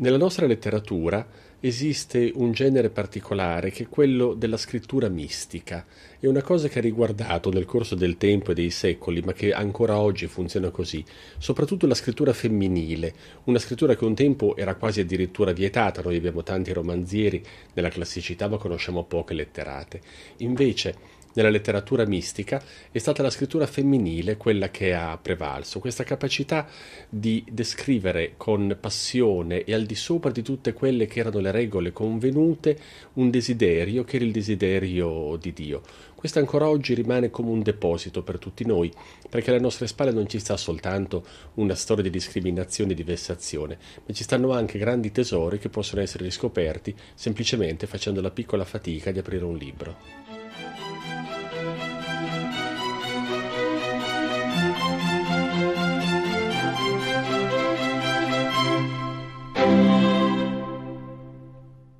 Nella nostra letteratura esiste un genere particolare che è quello della scrittura mistica. È una cosa che ha riguardato nel corso del tempo e dei secoli, ma che ancora oggi funziona così, soprattutto la scrittura femminile, una scrittura che un tempo era quasi addirittura vietata, noi abbiamo tanti romanzieri nella classicità, ma conosciamo poche letterate. Invece nella letteratura mistica è stata la scrittura femminile quella che ha prevalso, questa capacità di descrivere con passione e al di sopra di tutte quelle che erano le regole convenute un desiderio che era il desiderio di Dio. Questo ancora oggi rimane come un deposito per tutti noi, perché alle nostre spalle non ci sta soltanto una storia di discriminazione e di vessazione, ma ci stanno anche grandi tesori che possono essere riscoperti semplicemente facendo la piccola fatica di aprire un libro.